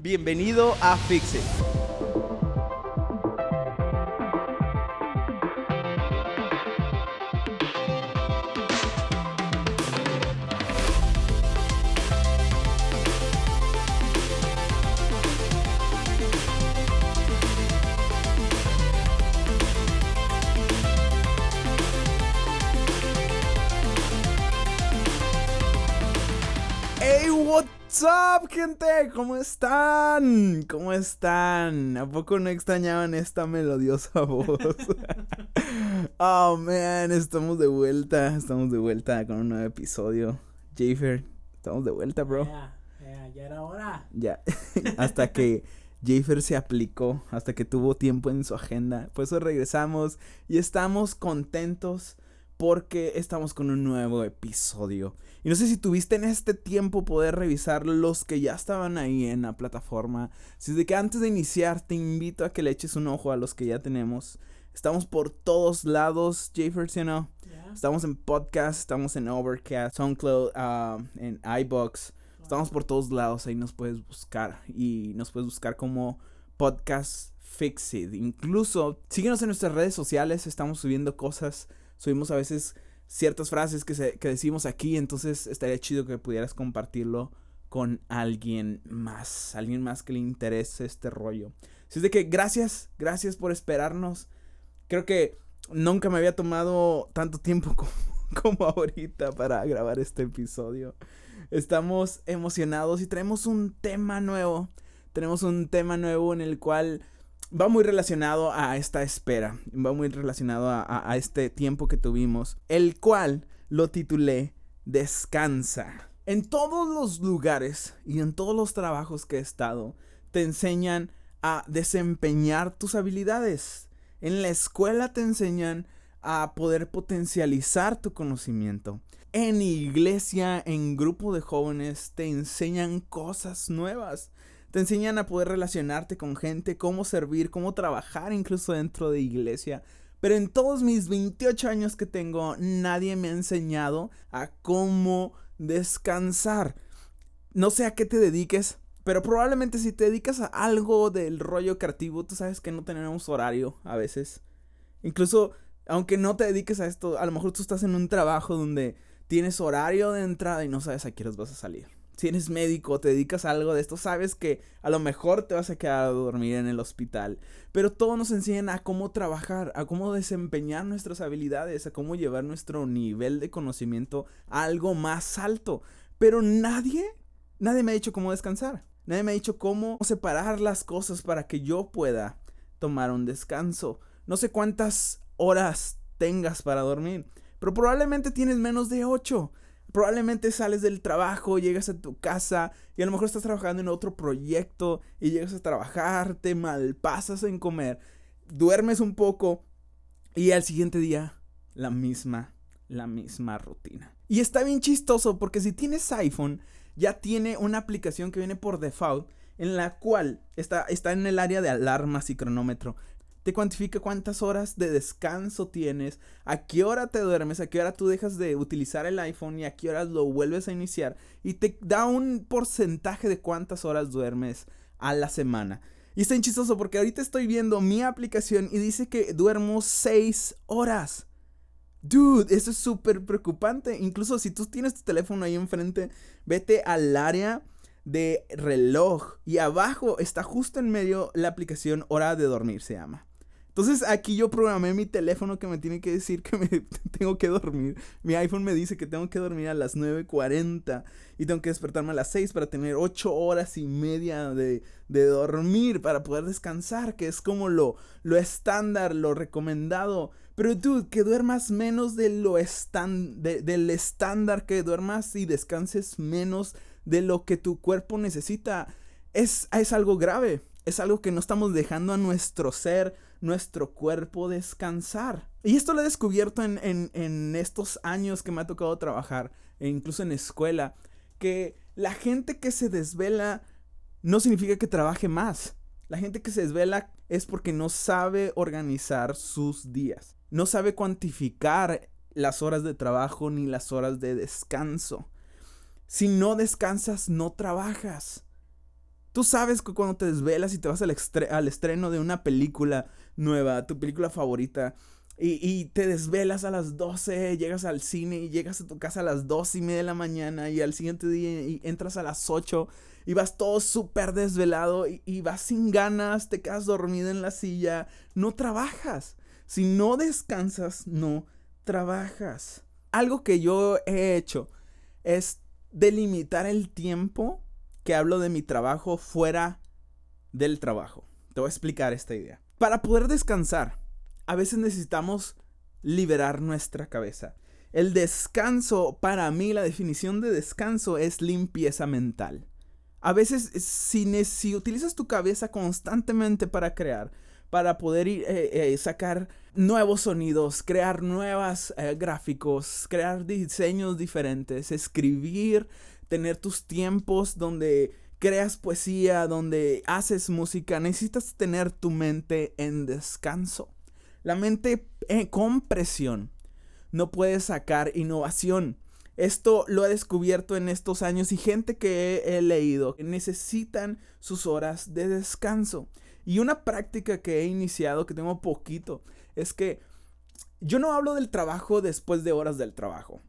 Bienvenido a Fixit. What's up, gente? ¿Cómo están? ¿Cómo están? ¿A poco no extrañaban esta melodiosa voz? oh, man, estamos de vuelta. Estamos de vuelta con un nuevo episodio. Jafer, estamos de vuelta, bro. Ya, ya, ya era hora. Ya, hasta que Jafer se aplicó, hasta que tuvo tiempo en su agenda. Por eso regresamos y estamos contentos porque estamos con un nuevo episodio. Y no sé si tuviste en este tiempo poder revisar los que ya estaban ahí en la plataforma. Así de que antes de iniciar te invito a que le eches un ojo a los que ya tenemos. Estamos por todos lados, Jafer, ¿sí? Ya. Estamos en podcast, estamos en Overcast, SoundCloud, ah, en iBox. Estamos por todos lados, ahí nos puedes buscar. Y nos puedes buscar como Podcast Fixit. Incluso síguenos en nuestras redes sociales, estamos subiendo cosas. Subimos a veces ciertas frases que, se- que decimos aquí, entonces estaría chido que pudieras compartirlo con alguien más, alguien más que le interese este rollo. Así es de que gracias, gracias por esperarnos. Creo que nunca me había tomado tanto tiempo como, como ahorita para grabar este episodio. Estamos emocionados y traemos un tema nuevo. Tenemos un tema nuevo en el cual va muy relacionado a esta espera. Va muy relacionado a, a- este tiempo que tuvimos. El cual lo titulé Descansa. En todos los lugares y en todos los trabajos que he estado, te enseñan a desempeñar tus habilidades. En la escuela te enseñan a poder potencializar tu conocimiento. En iglesia, en grupo de jóvenes, te enseñan cosas nuevas. Te enseñan a poder relacionarte con gente, cómo servir, cómo trabajar incluso dentro de iglesia. Pero en todos mis 28 años que tengo, nadie me ha enseñado a cómo descansar. No sé a qué te dediques, pero probablemente si te dedicas a algo del rollo creativo, tú sabes que no tenemos horario a veces. Incluso, aunque no te dediques a esto, a lo mejor tú estás en un trabajo donde tienes horario de entrada y no sabes a qué horas vas a salir. Si eres médico, te dedicas a algo de esto, sabes que a lo mejor te vas a quedar a dormir en el hospital. Pero todo nos enseñan a cómo trabajar, a cómo desempeñar nuestras habilidades, a cómo llevar nuestro nivel de conocimiento a algo más alto. Pero nadie, nadie me ha dicho cómo descansar. Nadie me ha dicho cómo separar las cosas para que yo pueda tomar un descanso. No sé cuántas horas tengas para dormir, pero probablemente tienes menos de 8. Probablemente sales del trabajo, llegas a tu casa y a lo mejor estás trabajando en otro proyecto y llegas a trabajar, te malpasas en comer, duermes un poco y al siguiente día la misma, la misma rutina. Y está bien chistoso porque si tienes iPhone ya tiene una aplicación que viene por default en la cual está, está en el área de alarmas y cronómetro te cuantifica cuántas horas de descanso tienes, a qué hora te duermes, a qué hora tú dejas de utilizar el iPhone y a qué horas lo vuelves a iniciar y te da un porcentaje de cuántas horas duermes a la semana. Y está chistoso porque ahorita estoy viendo mi aplicación y dice que duermo 6 horas. Dude, eso es súper preocupante. Incluso si tú tienes tu teléfono ahí enfrente, vete al área de reloj y abajo está justo en medio la aplicación hora de dormir se llama. Entonces aquí yo programé mi teléfono que me tiene que decir que me tengo que dormir. Mi iPhone me dice que tengo que dormir a las 9.40 y tengo que despertarme a las 6 para tener 8 horas y media de, de dormir para poder descansar, que es como lo, lo estándar, lo recomendado. Pero dude, que duermas menos de lo estan de- del estándar, que duermas y descanses menos de lo que tu cuerpo necesita, es, es algo grave. Es algo que no estamos dejando a nuestro ser, nuestro cuerpo descansar. Y esto lo he descubierto en, en, en estos años que me ha tocado trabajar, e incluso en escuela, que la gente que se desvela no significa que trabaje más. La gente que se desvela es porque no sabe organizar sus días. No sabe cuantificar las horas de trabajo ni las horas de descanso. Si no descansas, no trabajas. Tú sabes que cuando te desvelas y te vas al, estreno de una película nueva, tu película favorita, y, te desvelas a las 12, llegas al cine y llegas a tu casa a las 12 y media de la mañana y al siguiente día entras a las 8 y vas todo súper desvelado y, y, vas sin ganas, te quedas dormido en la silla, no trabajas. Si no descansas, no trabajas. Algo que yo he hecho es delimitar el tiempo que hablo de mi trabajo fuera del trabajo. Te voy a explicar esta idea. Para poder descansar, a veces necesitamos liberar nuestra cabeza. El descanso, para mí, la definición de descanso es limpieza mental. A veces, si, utilizas tu cabeza constantemente para crear, para poder eh, eh, sacar nuevos sonidos, crear nuevos eh, gráficos, crear diseños diferentes, escribir, tener tus tiempos donde creas poesía, donde haces música, necesitas tener tu mente en descanso. La mente eh, con presión no puede sacar innovación. Esto lo he descubierto en estos años y gente que he, leído que necesitan sus horas de descanso. Y una práctica que he iniciado, que tengo poquito, es que yo no hablo del trabajo después de horas del trabajo.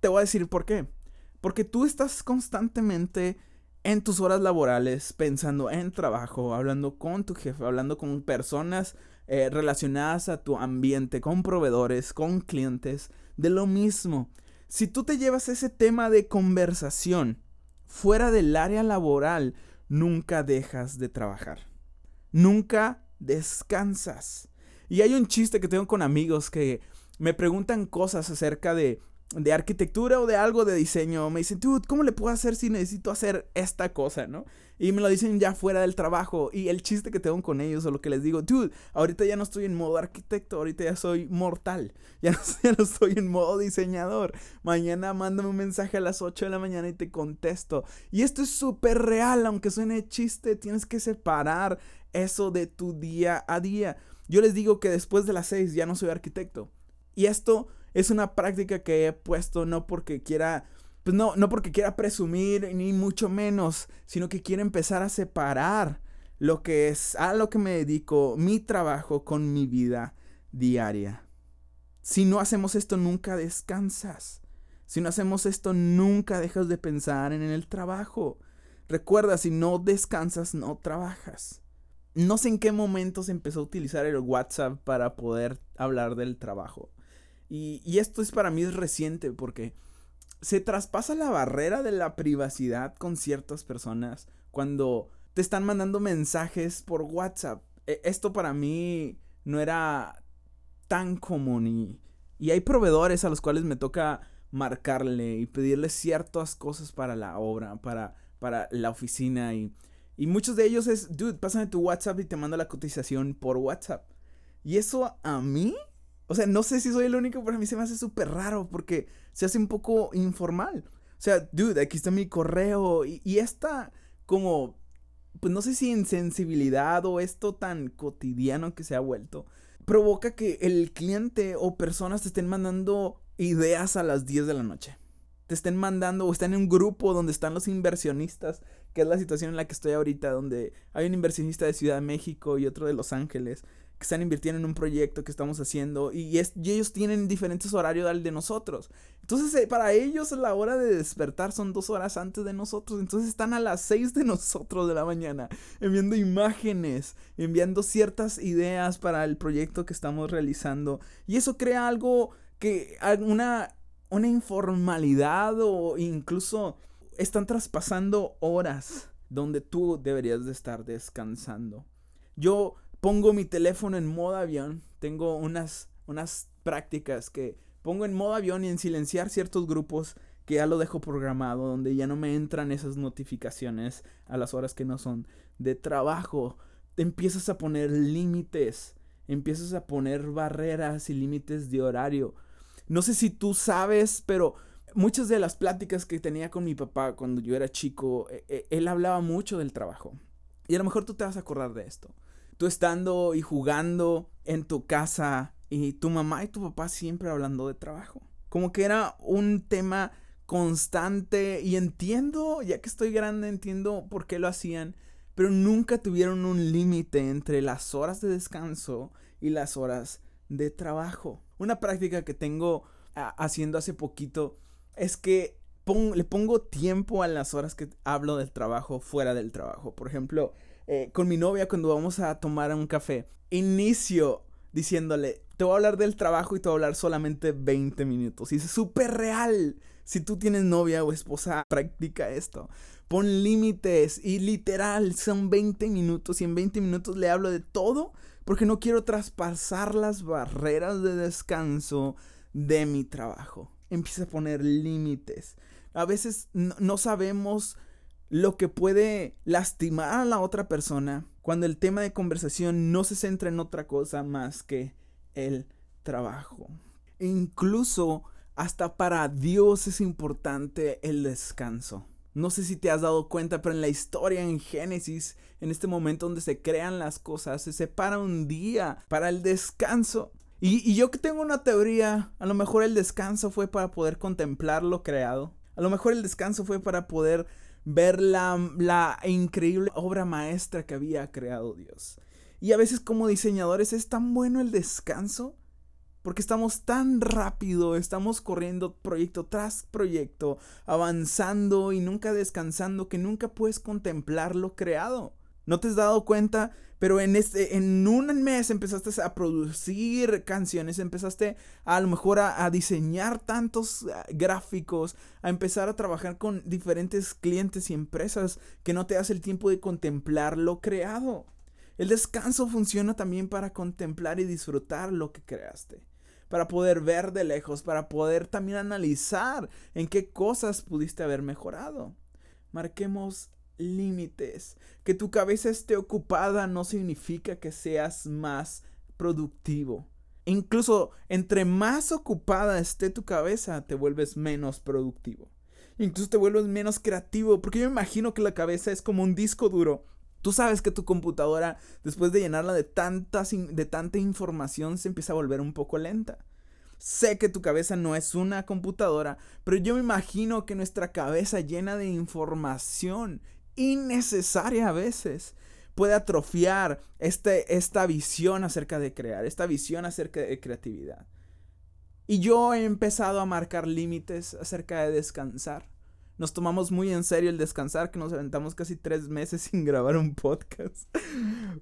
Te voy a decir por qué. Porque tú estás constantemente en tus horas laborales pensando en trabajo, hablando con tu jefe, hablando con personas eh, relacionadas a tu ambiente, con proveedores, con clientes, de lo mismo. Si tú te llevas ese tema de conversación fuera del área laboral, nunca dejas de trabajar. Nunca descansas. Y hay un chiste que tengo con amigos que me preguntan cosas acerca de de arquitectura o de algo de diseño, me dicen, dude, ¿cómo le puedo hacer si necesito hacer esta cosa, no? Y me lo dicen ya fuera del trabajo. Y el chiste que tengo con ellos o lo que les digo, dude, ahorita ya no estoy en modo arquitecto, ahorita ya soy mortal. Ya no, ya no estoy en modo diseñador. Mañana mándame un mensaje a las 8 de la mañana y te contesto. Y esto es súper real, aunque suene chiste, tienes que separar eso de tu día a día. Yo les digo que después de las 6 ya no soy arquitecto. Y esto es una práctica que he puesto no porque quiera, pues no, no porque quiera presumir ni mucho menos, sino que quiero empezar a separar lo que es a lo que me dedico, mi trabajo con mi vida diaria. Si no hacemos esto, nunca descansas. Si no hacemos esto, nunca dejas de pensar en el trabajo. Recuerda, si no descansas, no trabajas. No sé en qué momento se empezó a utilizar el WhatsApp para poder hablar del trabajo. Y, esto es para mí es reciente porque se traspasa la barrera de la privacidad con ciertas personas cuando te están mandando mensajes por WhatsApp. E, esto para mí no era tan común y, y hay proveedores a los cuales me toca marcarle y pedirle ciertas cosas para la obra, para, para la oficina y, y muchos de ellos es, dude, pásame tu WhatsApp y te mando la cotización por WhatsApp. Y eso a mí o sea, no sé si soy el único, pero a mí se me hace súper raro porque se hace un poco informal. O sea, dude, aquí está mi correo y, esta como, pues no sé si insensibilidad o esto tan cotidiano que se ha vuelto, provoca que el cliente o personas te estén mandando ideas a las 10 de la noche. Te estén mandando o están en un grupo donde están los inversionistas, que es la situación en la que estoy ahorita, donde hay un inversionista de Ciudad de México y otro de Los Ángeles que están invirtiendo en un proyecto que estamos haciendo y, ellos tienen diferentes horarios al de nosotros. Entonces, eh, para ellos la hora de despertar son dos horas antes de nosotros. Entonces están a las seis de nosotros de la mañana enviando imágenes, enviando ciertas ideas para el proyecto que estamos realizando. Y eso crea algo que, una, una informalidad o incluso están traspasando horas donde tú deberías de estar descansando. Yo pongo mi teléfono en modo avión. Tengo unas, unas prácticas que pongo en modo avión y en silenciar ciertos grupos que ya lo dejo programado, donde ya no me entran esas notificaciones a las horas que no son de trabajo. Empiezas a poner límites, empiezas a poner barreras y límites de horario. No sé si tú sabes, pero muchas de las pláticas que tenía con mi papá cuando yo era chico, e, e, él hablaba mucho del trabajo. Y a lo mejor tú te vas a acordar de esto tú estando y jugando en tu casa y tu mamá y tu papá siempre hablando de trabajo. Como que era un tema constante y entiendo, ya que estoy grande, entiendo por qué lo hacían, pero nunca tuvieron un límite entre las horas de descanso y las horas de trabajo. Una práctica que tengo haciendo hace poquito es que le pongo tiempo a las horas que hablo del trabajo fuera del trabajo. Por ejemplo, eh, con mi novia cuando vamos a tomar un café, inicio diciéndole, te voy a hablar del trabajo y te voy a hablar solamente 20 minutos. Y es súper real. Si tú tienes novia o esposa, practica esto. Pon límites y literal son 20 minutos y en 20 minutos le hablo de todo porque no quiero traspasar las barreras de descanso de mi trabajo. Empieza a poner límites. A veces no, sabemos lo que puede lastimar a la otra persona cuando el tema de conversación no se centra en otra cosa más que el trabajo. incluso hasta para Dios es importante el descanso. No sé si te has dado cuenta, pero en la historia, en Génesis, en este momento donde se crean las cosas, se separa un día para el descanso. Y, yo que tengo una teoría, a lo mejor el descanso fue para poder contemplar lo creado. A lo mejor el descanso fue para poder ver la, la increíble obra maestra que había creado Dios. Y a veces como diseñadores es tan bueno el descanso porque estamos tan rápido, estamos corriendo proyecto tras proyecto, avanzando y nunca descansando que nunca puedes contemplar lo creado. ¿No te has dado cuenta? Pero en, este, en un mes empezaste a producir canciones, empezaste a, lo mejor a, diseñar tantos ah, gráficos, a empezar a trabajar con diferentes clientes y empresas que no te das el tiempo de contemplar lo creado. El descanso funciona también para contemplar y disfrutar lo que creaste para poder ver de lejos, para poder también analizar en qué cosas pudiste haber mejorado. Marquemos límites. Que tu cabeza esté ocupada no significa que seas más productivo. Incluso entre más ocupada esté tu cabeza, te vuelves menos productivo. Incluso te vuelves menos creativo, porque yo me imagino que la cabeza es como un disco duro Tú sabes que tu computadora, después de llenarla de, tantas, de tanta información, se empieza a volver un poco lenta. Sé que tu cabeza no es una computadora, pero yo me imagino que nuestra cabeza llena de información innecesaria a veces puede atrofiar este, esta visión acerca de crear, esta visión acerca de creatividad. Y yo he empezado a marcar límites acerca de descansar. Nos tomamos muy en serio el descansar, que nos aventamos casi tres meses sin grabar un podcast.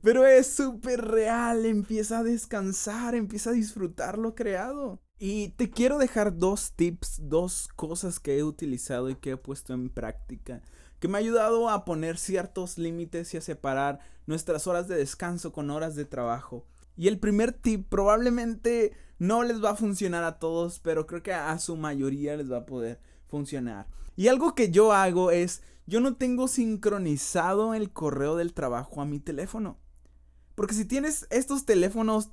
Pero es súper real, empieza a descansar, empieza a disfrutar lo creado. Y te quiero dejar dos tips, dos cosas que he utilizado y que he puesto en práctica, que me ha ayudado a poner ciertos límites y a separar nuestras horas de descanso con horas de trabajo. Y el primer tip probablemente no les va a funcionar a todos, pero creo que a su mayoría les va a poder funcionar. Y algo que yo hago es, yo no tengo sincronizado el correo del trabajo a mi teléfono. Porque si tienes estos teléfonos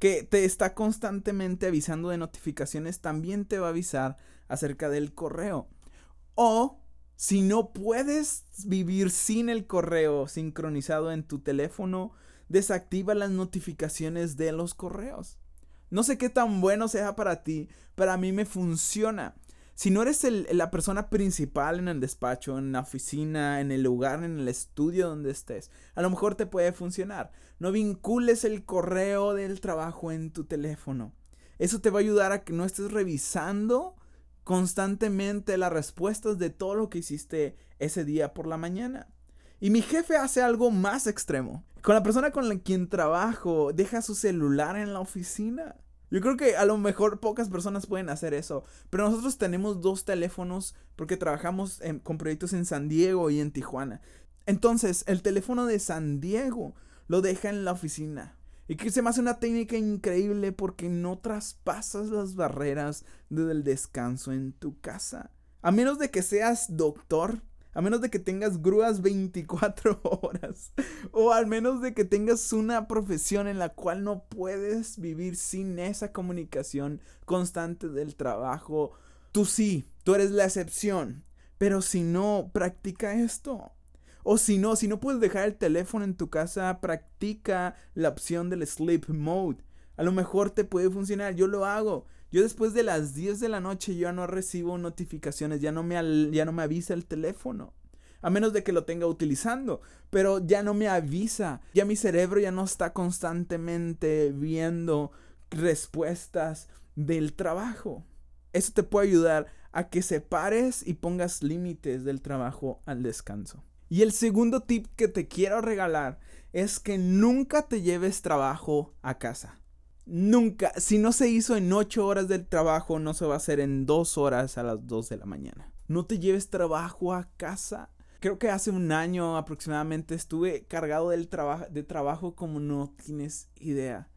que te está constantemente avisando de notificaciones, también te va a avisar acerca del correo. O si no puedes vivir sin el correo sincronizado en tu teléfono, desactiva las notificaciones de los correos. No sé qué tan bueno sea para ti, pero a mí me funciona. Si no eres la persona principal en el despacho, en la oficina, en el lugar, en el estudio donde estés, a lo mejor te puede funcionar. No vincules el correo del trabajo en tu teléfono. Eso te va a ayudar a que no estés revisando constantemente las respuestas de todo lo que hiciste ese día por la mañana. Y mi jefe hace algo más extremo. Con la persona con la quien trabajo, deja su celular en la oficina. Yo creo que a lo mejor pocas personas pueden hacer eso, pero nosotros tenemos dos teléfonos porque trabajamos con proyectos en San Diego y en Tijuana. Entonces, el teléfono de San Diego lo deja en la oficina. Y que se me hace una técnica increíble porque no traspasas las barreras del descanso en tu casa. A menos de que seas doctor, a menos de que tengas grúas 24 horas. O al menos de que tengas una profesión en la cual no puedes vivir sin esa comunicación constante del trabajo. Tú sí, tú eres la excepción. Pero si no, practica esto. O si no, si no puedes dejar el teléfono en tu casa, practica la opción del sleep mode. A lo mejor te puede funcionar, yo lo hago. Yo después de las 10 de la noche ya no recibo notificaciones, ya no me, ya no me avisa el teléfono. A menos de que lo tenga utilizando. Pero ya no me avisa. Ya mi cerebro ya no está constantemente viendo respuestas del trabajo. Eso te puede ayudar a que separes y pongas límites del trabajo al descanso. Y el segundo tip que te quiero regalar es que nunca te lleves trabajo a casa. Nunca, si no se hizo en 8 horas del trabajo, no se va a hacer en 2 horas a las 2 de la mañana. No te lleves trabajo a casa. Creo que hace un año aproximadamente estuve cargado del de trabajo como no tienes idea.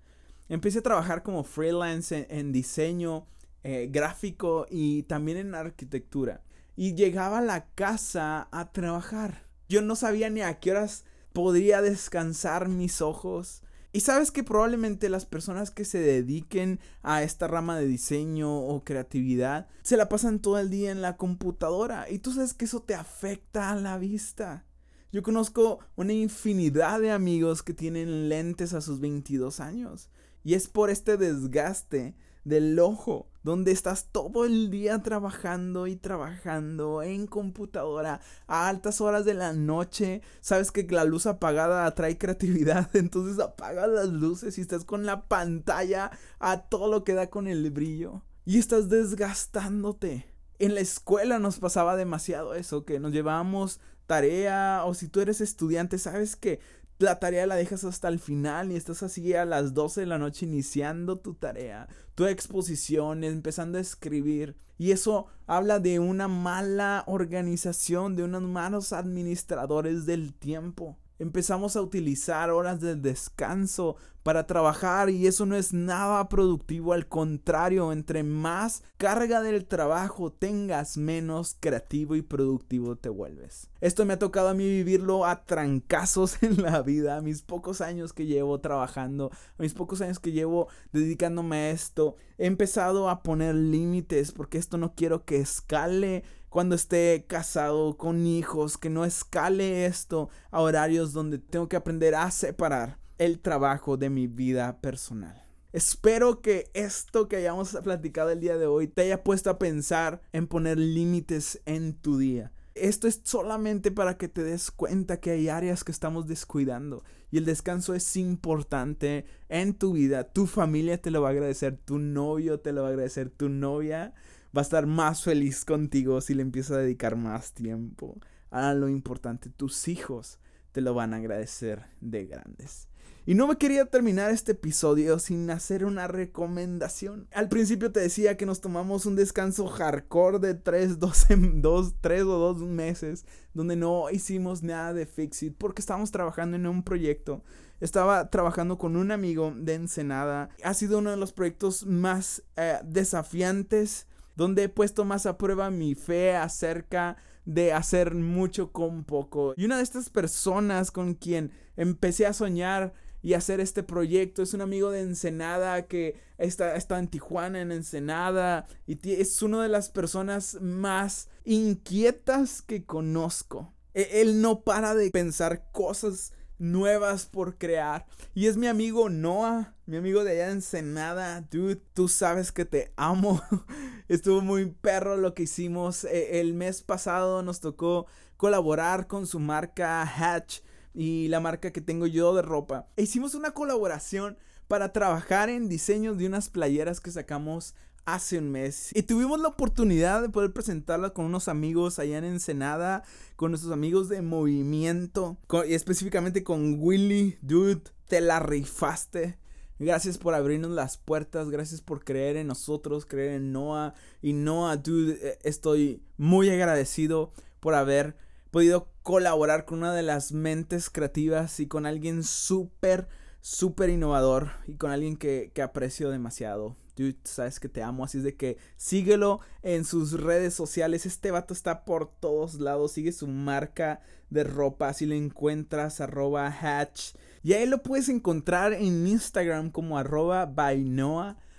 Empecé a trabajar como freelance en, diseño eh, gráfico y también en arquitectura. Y llegaba a la casa a trabajar. Yo no sabía ni a qué horas podría descansar mis ojos. Y sabes que probablemente las personas que se dediquen a esta rama de diseño o creatividad se la pasan todo el día en la computadora y tú sabes que eso te afecta a la vista. Yo conozco una infinidad de amigos que tienen lentes a sus 22 años y es por este desgaste del ojo, donde estás todo el día trabajando y trabajando en computadora a altas horas de la noche. Sabes que la luz apagada atrae creatividad, entonces apagas las luces y estás con la pantalla a todo lo que da con el brillo y estás desgastándote. En la escuela nos pasaba demasiado eso, que nos llevábamos tarea o si tú eres estudiante, sabes que la tarea la dejas hasta el final y estás así a las 12 de la noche iniciando tu tarea, tu exposición, empezando a escribir. Y eso habla de una mala organización, de unos malos administradores del tiempo. Empezamos a utilizar horas de descanso para trabajar y eso no es nada productivo, al contrario, entre más carga del trabajo tengas, menos creativo y productivo te vuelves. Esto me ha tocado a mí vivirlo a trancazos en la vida, a mis pocos años que llevo trabajando, a mis pocos años que llevo dedicándome a esto, he empezado a poner límites porque esto no quiero que escale cuando esté casado con hijos, que no escale esto a horarios donde tengo que aprender a separar el trabajo de mi vida personal. Espero que esto que hayamos platicado el día de hoy te haya puesto a pensar en poner límites en tu día. Esto es solamente para que te des cuenta que hay áreas que estamos descuidando y el descanso es importante en tu vida. Tu familia te lo va a agradecer, tu novio te lo va a agradecer, tu novia va a estar más feliz contigo si le empiezas a dedicar más tiempo. a lo importante, tus hijos te lo van a agradecer de grandes. Y no me quería terminar este episodio sin hacer una recomendación. Al principio te decía que nos tomamos un descanso hardcore de 3, 2, 3 o 2 meses donde no hicimos nada de Fixit porque estábamos trabajando en un proyecto. Estaba trabajando con un amigo de Ensenada. Ha sido uno de los proyectos más eh, desafiantes donde he puesto más a prueba mi fe acerca de hacer mucho con poco. Y una de estas personas con quien empecé a soñar y hacer este proyecto. Es un amigo de Ensenada que está, está en Tijuana, en Ensenada, y es una de las personas más inquietas que conozco. E, él no para de pensar cosas nuevas por crear. Y es mi amigo Noah, mi amigo de allá de Ensenada. Dude, tú sabes que te amo. Estuvo muy perro lo que hicimos. E, el mes pasado nos tocó colaborar con su marca Hatch y la marca que tengo yo de ropa. E hicimos una colaboración para trabajar en diseños de unas playeras que sacamos hace un mes. Y tuvimos la oportunidad de poder presentarla con unos amigos allá en Ensenada, con nuestros amigos de movimiento, y específicamente con Willy, dude, te la rifaste. Gracias por abrirnos las puertas, gracias por creer en nosotros, creer en Noah. Y Noah, dude, eh, estoy muy agradecido por haber podido colaborar con una de las mentes creativas y con alguien súper, súper innovador y con alguien que, que aprecio demasiado. Dude, sabes que te amo, así es de que síguelo en sus redes sociales. Este vato está por todos lados. Sigue su marca de ropa. Si lo encuentras, arroba hatch. Y ahí lo puedes encontrar en Instagram como arroba by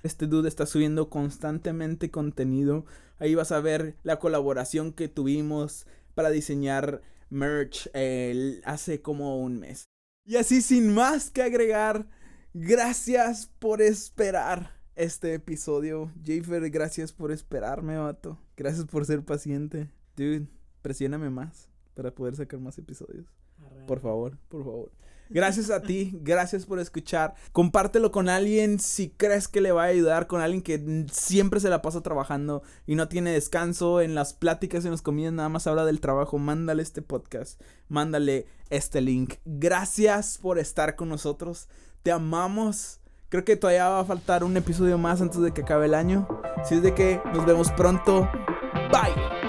Este dude está subiendo constantemente contenido. Ahí vas a ver la colaboración que tuvimos para diseñar merch hace como un mes. Y así sin más que agregar, gracias por esperar este episodio. Jafer, gracias por esperarme, vato. Gracias por ser paciente. Dude, presióname más para poder sacar más episodios. Por favor, por favor. Gracias a ti, gracias por escuchar. Compártelo con alguien si crees que le va a ayudar, con alguien que siempre se la pasa trabajando y no tiene descanso. En las pláticas, en las comidas, nada más habla del trabajo. Mándale este podcast, mándale este link. Gracias por estar con nosotros. Te amamos. Creo que todavía va a faltar un episodio más antes de que acabe el año. Así es de que nos vemos pronto. Bye.